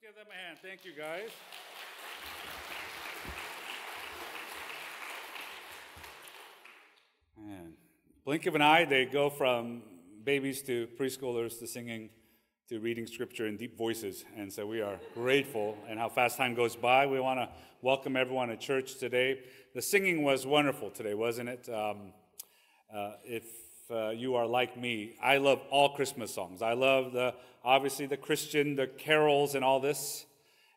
give them a hand. Thank you, guys. Man, blink of an eye, they go from babies to preschoolers to singing to reading scripture in deep voices. And so we are grateful and how fast time goes by. We want to welcome everyone to church today. The singing was wonderful today, wasn't it? Um, uh, if uh, you are like me, I love all Christmas songs. I love the obviously the Christian, the carols, and all this.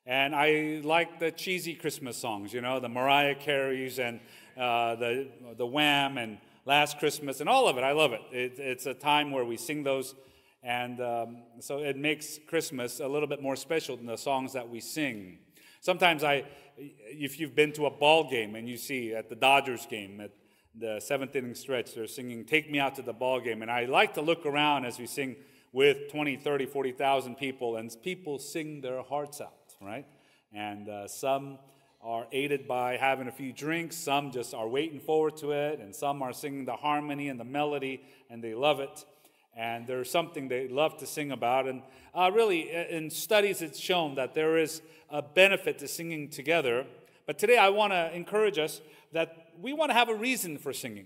And I like the cheesy Christmas songs, you know, the Mariah Careys and uh, the, the Wham and Last Christmas and all of it. I love it. it it's a time where we sing those. And um, so it makes Christmas a little bit more special than the songs that we sing. Sometimes I, if you've been to a ball game and you see at the Dodgers game, at the seventh inning stretch, they're singing, Take Me Out to the Ball Game. And I like to look around as we sing with 20, 30, 40,000 people, and people sing their hearts out right? And uh, some are aided by having a few drinks, some just are waiting forward to it, and some are singing the harmony and the melody, and they love it. And there's something they love to sing about. And uh, really, in studies, it's shown that there is a benefit to singing together. But today, I want to encourage us that we want to have a reason for singing.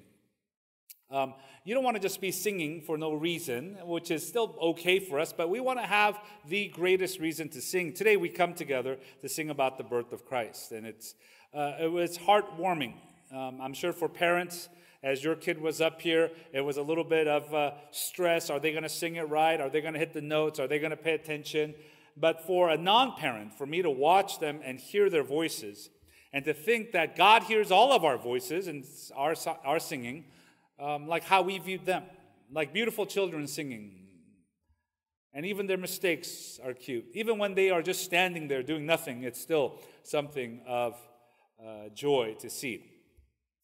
Um, you don't want to just be singing for no reason, which is still okay for us, but we want to have the greatest reason to sing. Today we come together to sing about the birth of Christ, and it's uh, it was heartwarming. Um, I'm sure for parents, as your kid was up here, it was a little bit of uh, stress. Are they going to sing it right? Are they going to hit the notes? Are they going to pay attention? But for a non parent, for me to watch them and hear their voices, and to think that God hears all of our voices and our, our singing, um, like how we viewed them, like beautiful children singing. And even their mistakes are cute. Even when they are just standing there doing nothing, it's still something of uh, joy to see.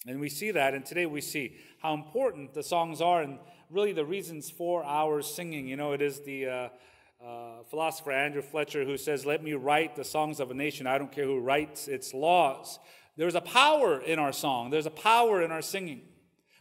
And we see that, and today we see how important the songs are and really the reasons for our singing. You know, it is the uh, uh, philosopher Andrew Fletcher who says, Let me write the songs of a nation. I don't care who writes its laws. There's a power in our song, there's a power in our singing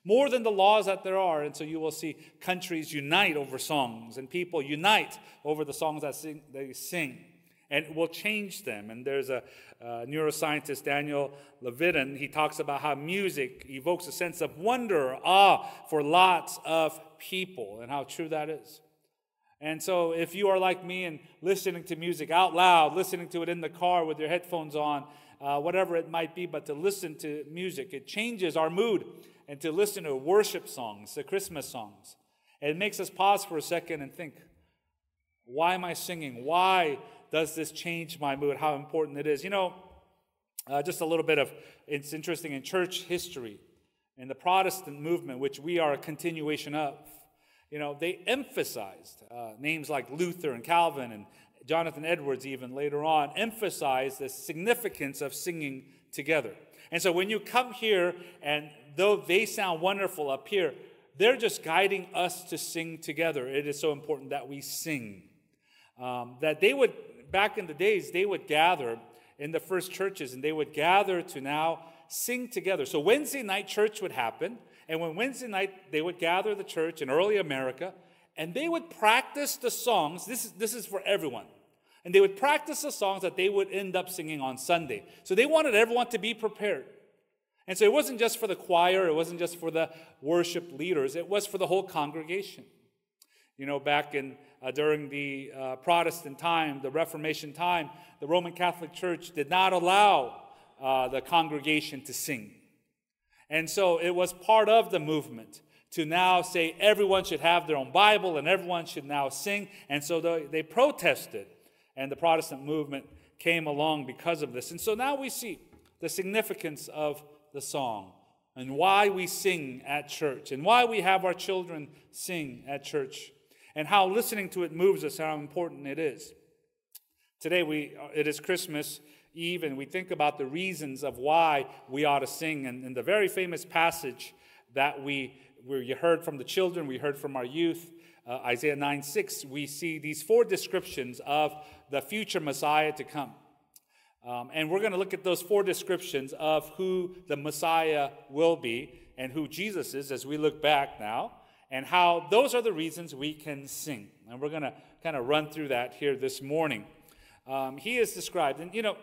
more than the laws that there are. And so you will see countries unite over songs and people unite over the songs that sing, they sing. And it will change them. And there's a uh, neuroscientist, Daniel Levitin, he talks about how music evokes a sense of wonder, awe for lots of people, and how true that is. And so, if you are like me and listening to music out loud, listening to it in the car with your headphones on, uh, whatever it might be, but to listen to music, it changes our mood and to listen to worship songs, the Christmas songs. It makes us pause for a second and think, why am I singing? Why does this change my mood? How important it is. You know, uh, just a little bit of it's interesting in church history, in the Protestant movement, which we are a continuation of. You know, they emphasized uh, names like Luther and Calvin and Jonathan Edwards, even later on, emphasized the significance of singing together. And so when you come here, and though they sound wonderful up here, they're just guiding us to sing together. It is so important that we sing. Um, that they would, back in the days, they would gather in the first churches and they would gather to now sing together. So Wednesday night church would happen. And when Wednesday night, they would gather the church in early America and they would practice the songs. This is, this is for everyone. And they would practice the songs that they would end up singing on Sunday. So they wanted everyone to be prepared. And so it wasn't just for the choir, it wasn't just for the worship leaders, it was for the whole congregation. You know, back in uh, during the uh, Protestant time, the Reformation time, the Roman Catholic Church did not allow uh, the congregation to sing. And so it was part of the movement to now say everyone should have their own Bible and everyone should now sing. And so they, they protested and the Protestant movement came along because of this. And so now we see the significance of the song and why we sing at church and why we have our children sing at church and how listening to it moves us, and how important it is. Today, we, it is Christmas Eve, and we think about the reasons of why we ought to sing. And, and the very famous passage that we, we heard from the children, we heard from our youth, uh, Isaiah 9 6, we see these four descriptions of the future Messiah to come. Um, and we're going to look at those four descriptions of who the Messiah will be and who Jesus is as we look back now, and how those are the reasons we can sing. And we're going to kind of run through that here this morning. um, he is described. And you know,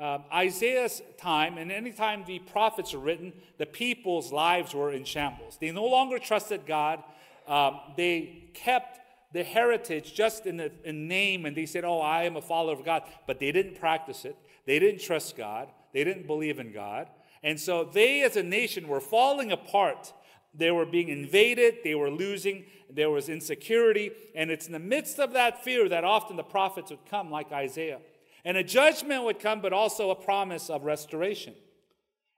um, Isaiah's time, and anytime the prophets are written, the people's lives were in shambles. They no longer trusted God. Um, they kept the heritage just in, the, in name, and they said, Oh, I am a follower of God. But they didn't practice it. They didn't trust God. They didn't believe in God. And so they, as a nation, were falling apart. They were being invaded. They were losing. There was insecurity. And it's in the midst of that fear that often the prophets would come, like Isaiah. And a judgment would come, but also a promise of restoration.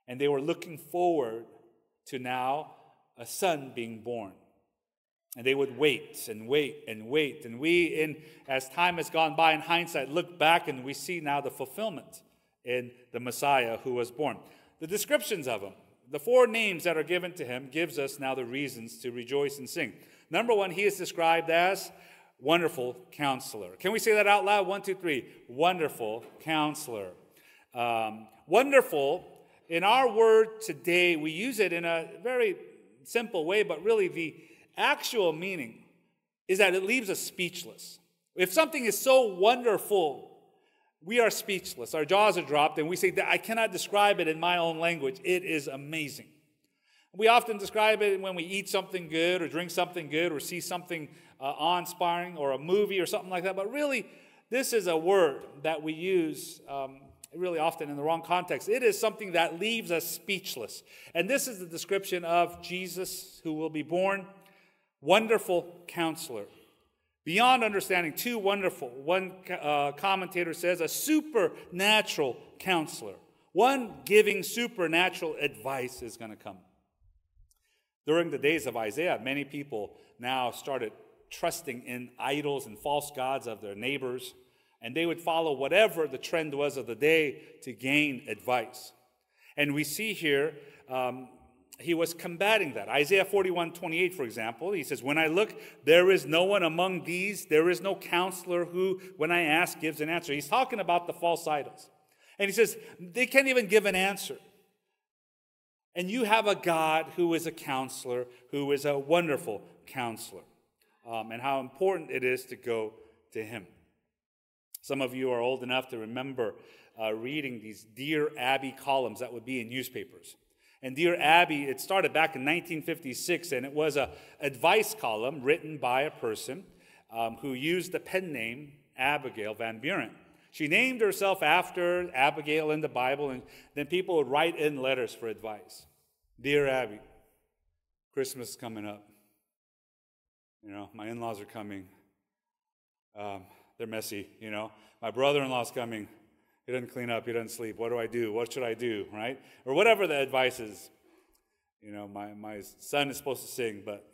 And they were looking forward to now a son being born. And they would wait and wait and wait. And we, in as time has gone by in hindsight, look back and we see now the fulfillment in the Messiah who was born. The descriptions of him, the four names that are given to him, gives us now the reasons to rejoice and sing. Number one, he is described as wonderful counselor. Can we say that out loud? One, two, three. Wonderful counselor. Um, wonderful, in our word today, we use it in a very simple way, but really the actual meaning is that it leaves us speechless. If something is so wonderful, we are speechless. Our jaws are dropped, and we say, I cannot describe it in my own language. It is amazing. We often describe it when we eat something good, or drink something good, or see something uh, awe inspiring, or a movie, or something like that. But really, this is a word that we use um, really often in the wrong context. It is something that leaves us speechless. And this is the description of Jesus who will be born wonderful counselor. Beyond understanding, too wonderful. One uh, commentator says a supernatural counselor. One giving supernatural advice is going to come. During the days of Isaiah, many people now started trusting in idols and false gods of their neighbors, and they would follow whatever the trend was of the day to gain advice. And we see here um, he was combating that. Isaiah 41 28, for example, he says, When I look, there is no one among these, there is no counselor who, when I ask, gives an answer. He's talking about the false idols. And he says, They can't even give an answer. And you have a God who is a counselor, who is a wonderful counselor, um, and how important it is to go to him. Some of you are old enough to remember uh, reading these Dear Abby columns that would be in newspapers. And Dear Abby, it started back in 1956, and it was a advice column written by a person um, who used the pen name Abigail Van Buren. She named herself after Abigail in the Bible, and then people would write in letters for advice. Dear Abby, Christmas is coming up. You know, my in laws are coming. Um, they're messy, you know. My brother in law's coming. He doesn't clean up. He doesn't sleep. What do I do? What should I do? Right? Or whatever the advice is. You know, my, my son is supposed to sing, but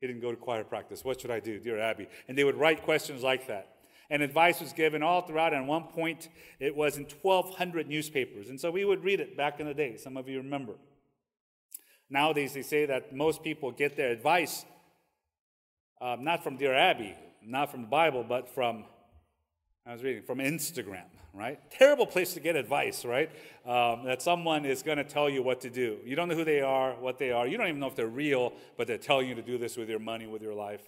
he didn't go to choir practice. What should I do, dear Abby? And they would write questions like that. And advice was given all throughout. And at one point, it was in 1,200 newspapers. And so we would read it back in the day. Some of you remember. Nowadays, they say that most people get their advice um, not from Dear Abby, not from the Bible, but from, I was reading, from Instagram right? Terrible place to get advice, right? Um, that someone is going to tell you what to do. You don't know who they are, what they are. You don't even know if they're real, but they're telling you to do this with your money, with your life.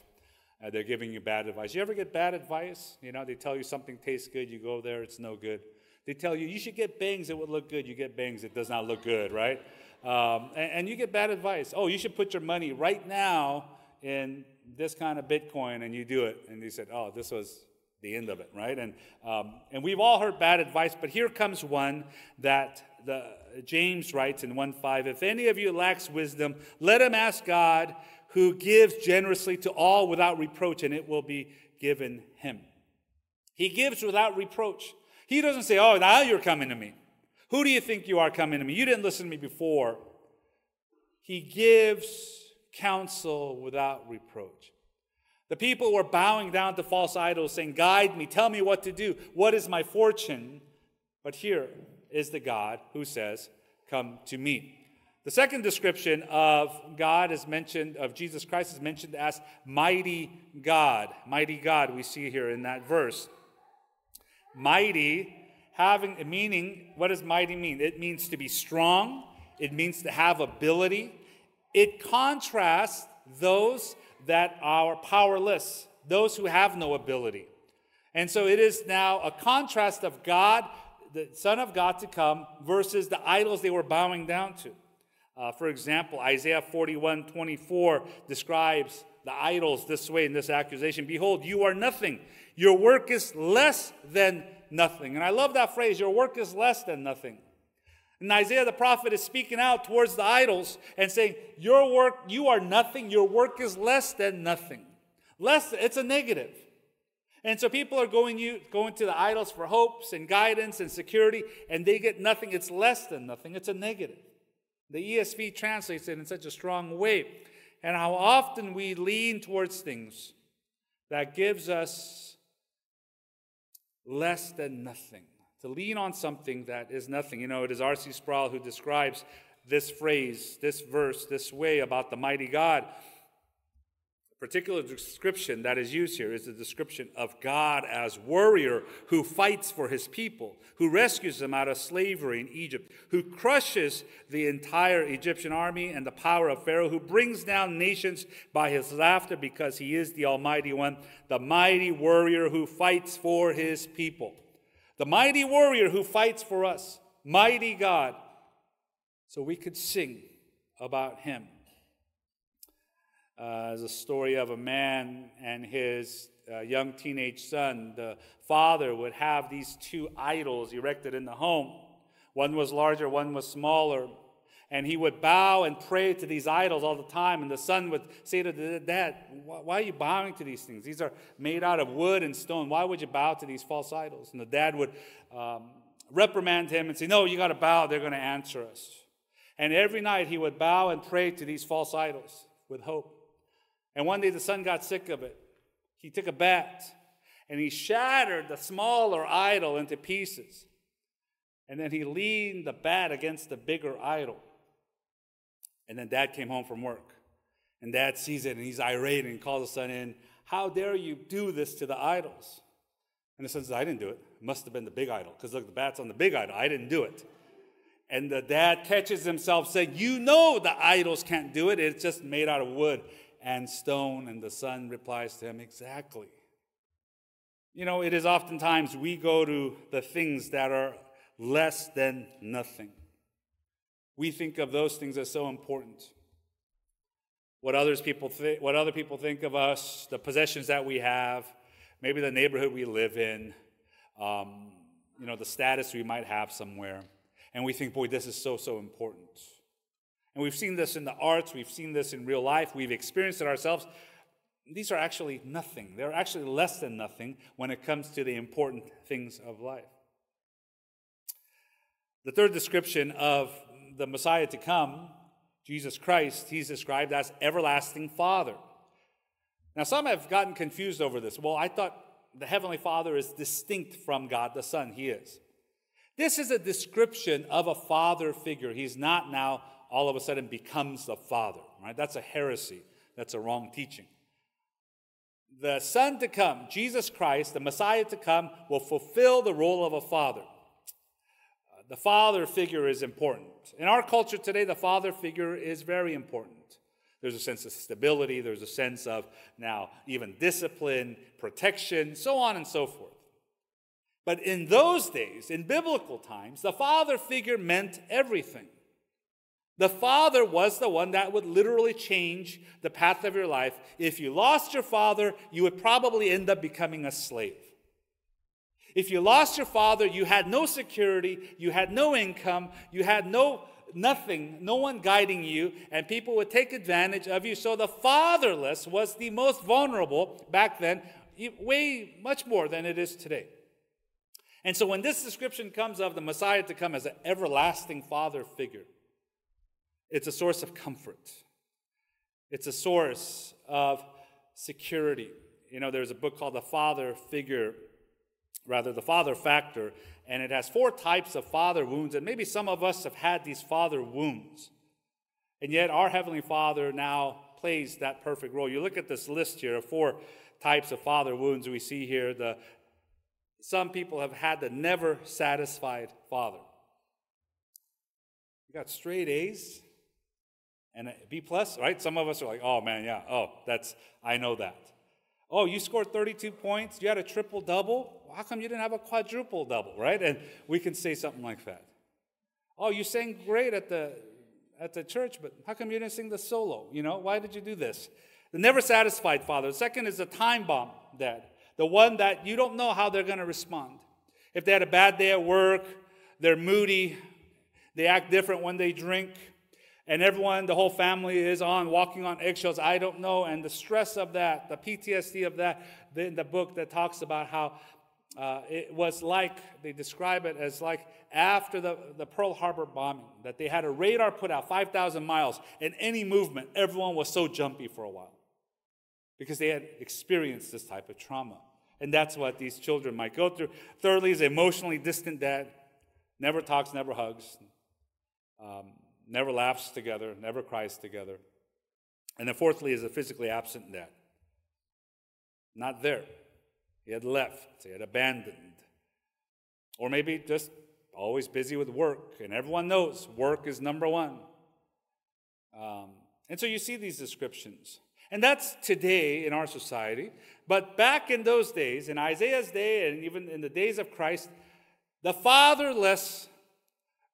Uh, they're giving you bad advice. You ever get bad advice? You know, they tell you something tastes good, you go there, it's no good. They tell you you should get bangs, it would look good. You get bangs, it does not look good, right? Um, and, and you get bad advice. Oh, you should put your money right now in this kind of Bitcoin, and you do it. And you said, oh, this was the end of it, right? And, um, and we've all heard bad advice, but here comes one that the, James writes in 1.5, If any of you lacks wisdom, let him ask God, who gives generously to all without reproach, and it will be given him. He gives without reproach. He doesn't say, Oh, now you're coming to me. Who do you think you are coming to me? You didn't listen to me before. He gives counsel without reproach. The people were bowing down to false idols, saying, Guide me, tell me what to do. What is my fortune? But here is the God who says, Come to me. The second description of God is mentioned, of Jesus Christ is mentioned as mighty God. Mighty God, we see here in that verse. Mighty, having a meaning, what does mighty mean? It means to be strong, it means to have ability. It contrasts those that are powerless, those who have no ability. And so it is now a contrast of God, the Son of God to come, versus the idols they were bowing down to. Uh, for example, Isaiah 41 24 describes the idols this way in this accusation Behold, you are nothing. Your work is less than nothing. And I love that phrase, your work is less than nothing. And Isaiah the prophet is speaking out towards the idols and saying, Your work, you are nothing. Your work is less than nothing. Less, it's a negative. And so people are going, you, going to the idols for hopes and guidance and security, and they get nothing. It's less than nothing. It's a negative. The ESV translates it in such a strong way. And how often we lean towards things that gives us less than nothing. To lean on something that is nothing. You know, it is R.C. Sproul who describes this phrase, this verse, this way about the mighty God A particular description that is used here is the description of God as warrior who fights for his people, who rescues them out of slavery in Egypt, who crushes the entire Egyptian army and the power of Pharaoh, who brings down nations by his laughter because he is the Almighty One, the mighty warrior who fights for his people. The mighty warrior who fights for us, mighty God. So we could sing about him uh, a story of a man and his uh, young teenage son. The father would have these two idols erected in the home. One was larger, one was smaller. And he would bow and pray to these idols all the time. And the son would say to the dad, Why are you bowing to these things? These are made out of wood and stone. Why would you bow to these false idols? And the dad would um, reprimand him and say, No, you got to bow. They're going to answer us. And every night he would bow and pray to these false idols with hope. And one day the son got sick of it. He took a bat and he shattered the smaller idol into pieces. And then he leaned the bat against the bigger idol. And then dad came home from work. And dad sees it and he's irate and he calls the son in. How dare you do this to the idols? And the son says, I didn't do it. It must have been the big idol. Because look, the bat's on the big idol. I didn't do it. And the dad catches himself saying, You know the idols can't do it. It's just made out of wood and stone? And the son replies to him, Exactly. You know, it is oftentimes we go to the things that are less than nothing. We think of those things as so important. What others people th- what other people think of us, the possessions that we have, maybe the neighborhood we live in, um, you know, the status we might have somewhere. And we think, boy, this is so, so important. And we've seen this in the arts, we've seen this in real life, we've experienced it ourselves. These are actually nothing. They're actually less than nothing when it comes to the important things of life. The third description of the Messiah to come, Jesus Christ, he's described as everlasting Father. Now, some have gotten confused over this. Well, I thought the Heavenly Father is distinct from God the Son. He is. This is a description of a father figure. He's not now all of a sudden becomes the Father, right? That's a heresy. That's a wrong teaching. The Son to come, Jesus Christ, the Messiah to come, will fulfill the role of a father. The father figure is important. In our culture today, the father figure is very important. There's a sense of stability, there's a sense of now even discipline, protection, so on and so forth. But in those days, in biblical times, the father figure meant everything. The father was the one that would literally change the path of your life. If you lost your father, you would probably end up becoming a slave. If you lost your father, you had no security, you had no income, you had no nothing, no one guiding you, and people would take advantage of you. So the fatherless was the most vulnerable back then, way much more than it is today. And so when this description comes of the Messiah to come as an everlasting father figure, it's a source of comfort. It's a source of security. You know, there's a book called The Father Figure, rather, The Father Factor, and it has four types of father wounds, and maybe some of us have had these father wounds. And yet, our Heavenly Father now plays that perfect role. You look at this list here of four types of father wounds we see here. The, some people have had the never satisfied father. You got straight A's, and B plus, right? Some of us are like, oh man, yeah, oh, that's, I know that. Oh, you scored 32 points, you had a triple double. How come you didn't have a quadruple double, right? And we can say something like that. Oh, you sang great at the at the church, but how come you didn't sing the solo? You know, why did you do this? The never satisfied father. The second is the time bomb dad, the one that you don't know how they're going to respond. If they had a bad day at work, they're moody, they act different when they drink, and everyone, the whole family is on walking on eggshells. I don't know. And the stress of that, the PTSD of that, in the book that talks about how uh, it was like, they describe it as like after the, the Pearl Harbor bombing, that they had a radar put out 5,000 miles, and any movement, everyone was so jumpy for a while because they had experienced this type of trauma. And that's what these children might go through. Thirdly, is emotionally distant dad, never talks, never hugs, um, never laughs together, never cries together. And then fourthly, is a physically absent dad, not there. He had left, he had abandoned. Or maybe just always busy with work, and everyone knows work is number one. Um, and so you see these descriptions. And that's today in our society. But back in those days, in Isaiah's day, and even in the days of Christ, the fatherless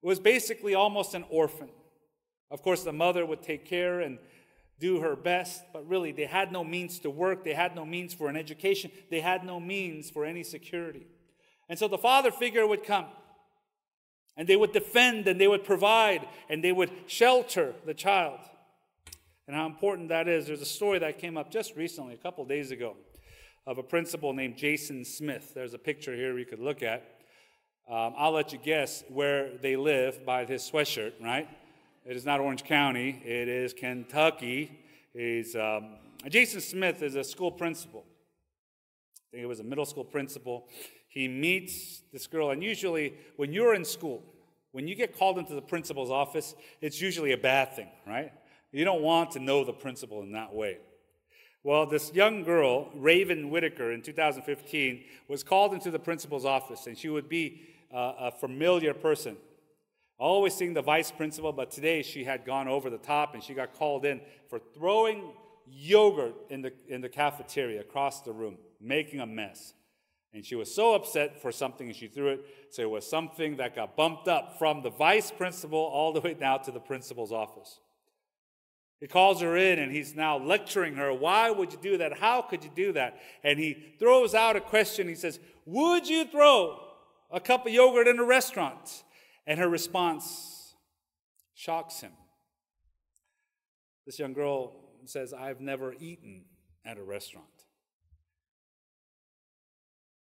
was basically almost an orphan. Of course, the mother would take care and do her best, but really they had no means to work, they had no means for an education, they had no means for any security. And so the father figure would come, and they would defend, and they would provide, and they would shelter the child. And how important that is. There's a story that came up just recently, a couple days ago, of a principal named Jason Smith. There's a picture here you could look at. Um, I'll let you guess where they live by his sweatshirt, right? It is not Orange County, it is Kentucky. He's, um, Jason Smith is a school principal. I think it was a middle school principal. He meets this girl, and usually when you're in school, when you get called into the principal's office, it's usually a bad thing, right? You don't want to know the principal in that way. Well, this young girl, Raven Whitaker, in 2015, was called into the principal's office, and she would be uh, a familiar person always seeing the vice principal, but today she had gone over the top and she got called in for throwing yogurt in the, in the cafeteria across the room, making a mess. And she was so upset for something and she threw it. So it was something that got bumped up from the vice principal all the way down to the principal's office. He calls her in and he's now lecturing her. Why would you do that? How could you do that? And he throws out a question. He says, Would you throw a cup of yogurt in a restaurant? And her response shocks him. This young girl says, I've never eaten at a restaurant.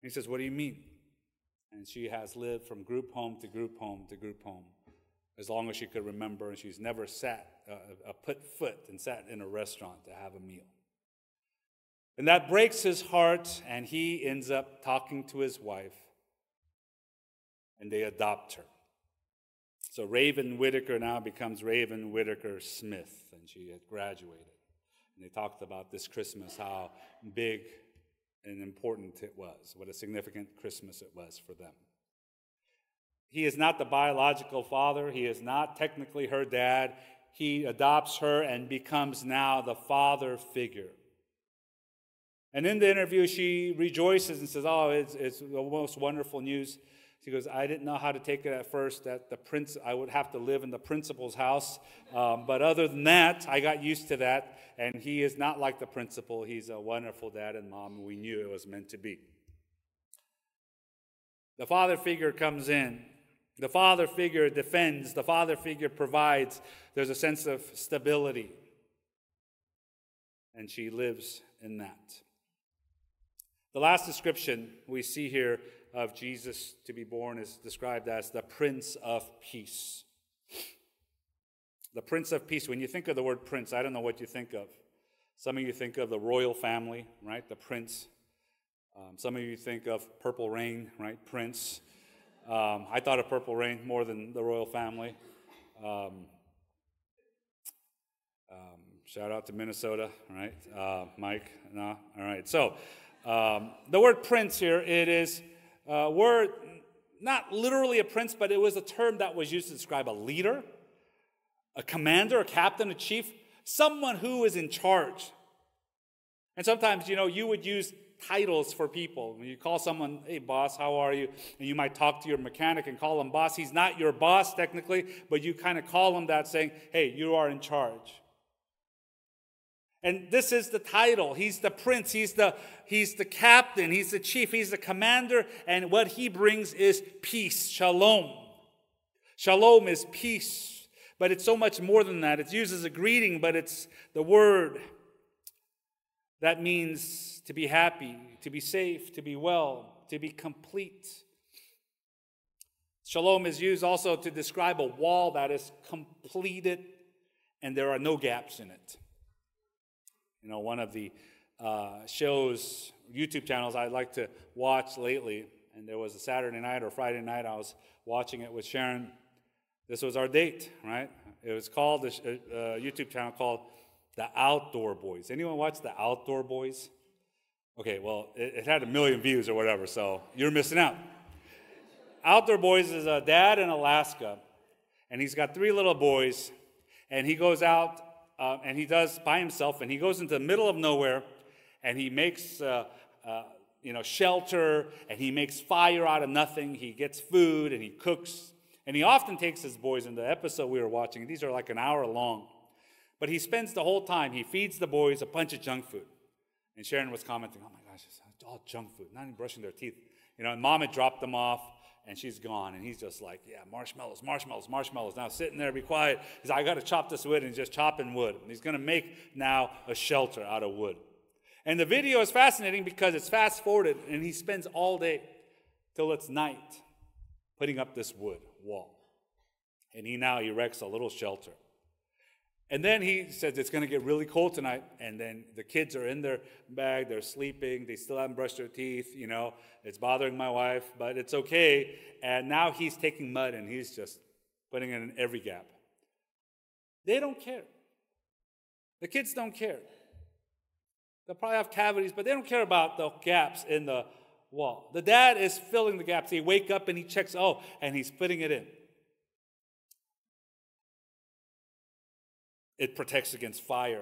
He says, What do you mean? And she has lived from group home to group home to group home as long as she could remember, and she's never sat, uh, uh, put foot and sat in a restaurant to have a meal. And that breaks his heart, and he ends up talking to his wife, and they adopt her. So Raven Whitaker now becomes Raven Whitaker Smith, and she had graduated. And they talked about this Christmas, how big and important it was, what a significant Christmas it was for them. He is not the biological father, he is not technically her dad. He adopts her and becomes now the father figure. And in the interview, she rejoices and says, Oh, it's, it's the most wonderful news. She goes, I didn't know how to take it at first. That the prince, I would have to live in the principal's house. Um, but other than that, I got used to that. And he is not like the principal. He's a wonderful dad and mom. We knew it was meant to be. The father figure comes in. The father figure defends. The father figure provides. There's a sense of stability. And she lives in that. The last description we see here of Jesus to be born is described as the Prince of Peace. The Prince of Peace. When you think of the word prince, I don't know what you think of. Some of you think of the royal family, right? The prince. Um, some of you think of Purple Rain, right? Prince. Um, I thought of Purple Rain more than the royal family. Um, um shout out to Minnesota, right? Uh, Mike, no? All right. So um, the word prince here, it is uh, word, not literally a prince, but it was a term that was used to describe a leader, a commander, a captain, a chief, someone who is in charge. And sometimes, you know, you would use titles for people. When you call someone, hey, boss, how are you? And you might talk to your mechanic and call him boss. He's not your boss technically, but you kind of call him that saying, hey, you are in charge. And this is the title. He's the prince. He's the, he's the captain. He's the chief. He's the commander. And what he brings is peace, shalom. Shalom is peace. But it's so much more than that. It's used as a greeting, but it's the word that means to be happy, to be safe, to be well, to be complete. Shalom is used also to describe a wall that is completed and there are no gaps in it. You know, one of the uh, shows, YouTube channels I like to watch lately, and there was a Saturday night or Friday night, I was watching it with Sharon. This was our date, right? It was called, a uh, YouTube channel called The Outdoor Boys. Anyone watch The Outdoor Boys? Okay, well, it, it had a million views or whatever, so you're missing out. Outdoor Boys is a dad in Alaska, and he's got three little boys, and he goes out uh, and he does by himself, and he goes into the middle of nowhere, and he makes uh, uh, you know shelter, and he makes fire out of nothing. He gets food, and he cooks, and he often takes his boys. In the episode we were watching, these are like an hour long, but he spends the whole time. He feeds the boys a bunch of junk food, and Sharon was commenting, "Oh my gosh, it's all junk food, not even brushing their teeth." You know, and mom had dropped them off and she's gone. And he's just like, yeah, marshmallows, marshmallows, marshmallows. Now sitting there, be quiet. He's like, I got to chop this wood. And he's just chopping wood. And he's going to make now a shelter out of wood. And the video is fascinating because it's fast forwarded and he spends all day till it's night putting up this wood wall. And he now erects a little shelter. And then he says it's going to get really cold tonight. And then the kids are in their bag, they're sleeping, they still haven't brushed their teeth, you know, it's bothering my wife, but it's okay. And now he's taking mud and he's just putting it in every gap. They don't care. The kids don't care. They'll probably have cavities, but they don't care about the gaps in the wall. The dad is filling the gaps. He wake up and he checks, oh, and he's putting it in. It protects against fire,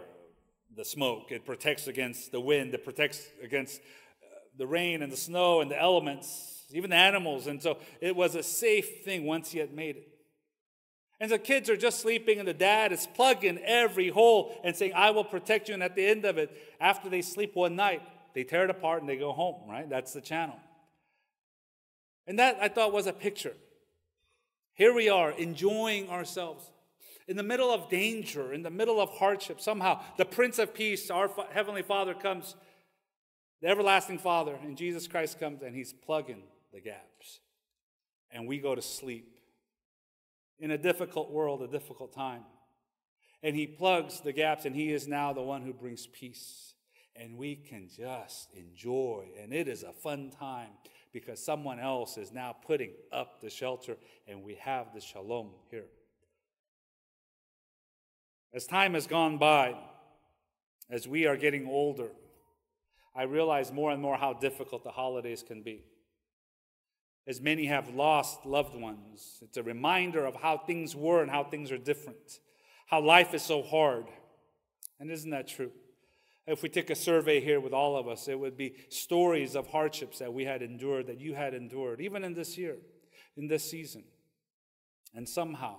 the smoke. It protects against the wind. It protects against uh, the rain and the snow and the elements, even the animals. And so it was a safe thing once he had made it. And the kids are just sleeping, and the dad is plugging every hole and saying, I will protect you. And at the end of it, after they sleep one night, they tear it apart and they go home, right? That's the channel. And that I thought was a picture. Here we are enjoying ourselves in the middle of danger, in the middle of hardship, somehow the Prince of Peace, our Heavenly Father, comes, the everlasting Father, and Jesus Christ comes and He's plugging the gaps. And we go to sleep in a difficult world, a difficult time. And He plugs the gaps, and He is now the one who brings peace. And we can just enjoy, and it is a fun time because someone else is now putting up the shelter, and we have the shalom here. As time has gone by, as we are getting older, I realize more and more how difficult the holidays can be. As many have lost loved ones, it's a reminder of how things were and how things are different, how life is so hard. And isn't that true? If we take a survey here with all of us, it would be stories of hardships that we had endured, that you had endured, even in this year, in this season. And somehow,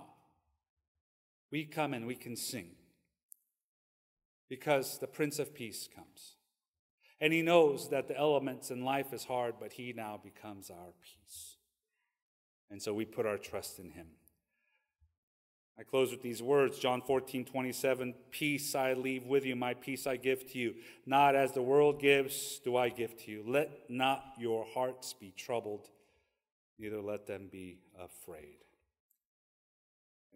we come and we can sing because the Prince of Peace comes. And he knows that the elements in life is hard, but he now becomes our peace. And so we put our trust in him. I close with these words John 14, 27. Peace I leave with you, my peace I give to you. Not as the world gives, do I give to you. Let not your hearts be troubled, neither let them be afraid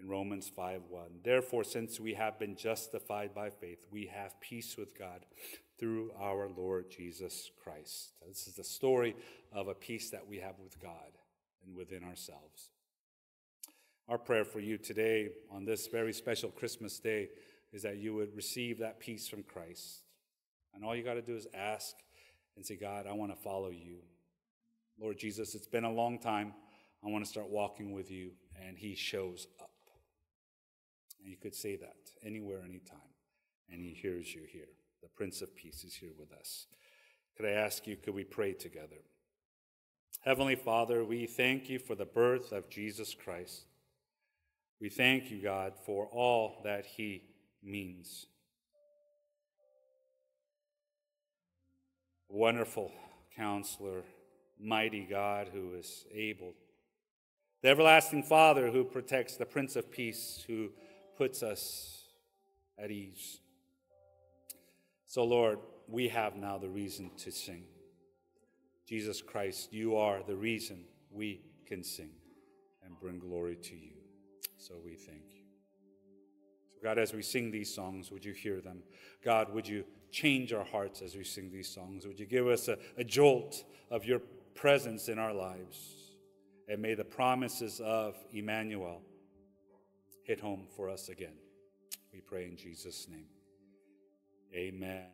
in Romans 5 1. Therefore, since we have been justified by faith, we have peace with God through our Lord Jesus Christ. This is the story of a peace that we have with God and within ourselves. Our prayer for you today on this very special Christmas day is that you would receive that peace from Christ. And all you got to do is ask and say, God, I want to follow you. Lord Jesus, it's been a long time. I want to start walking with you. And He shows up. And you could say that anywhere, anytime. And he hears you here. the Prince of Peace, is here with us. Could I ask you, could we pray together? Heavenly Father, we thank you for the birth of Jesus Christ. We thank you, God, for all that he means. Wonderful counselor, mighty God who is able. The everlasting Father who protects, the Prince of Peace who puts us at ease. So, Lord, we have now the reason to sing. Jesus Christ, you are the reason we can sing and bring glory to you. So we thank you. So, God, as we sing these songs, would you hear them? God, would you change our hearts as we sing these songs? Would you give us a, a jolt of your presence in our lives? And may the promises of Emmanuel hit home for us again. We pray in Jesus' name. Amen.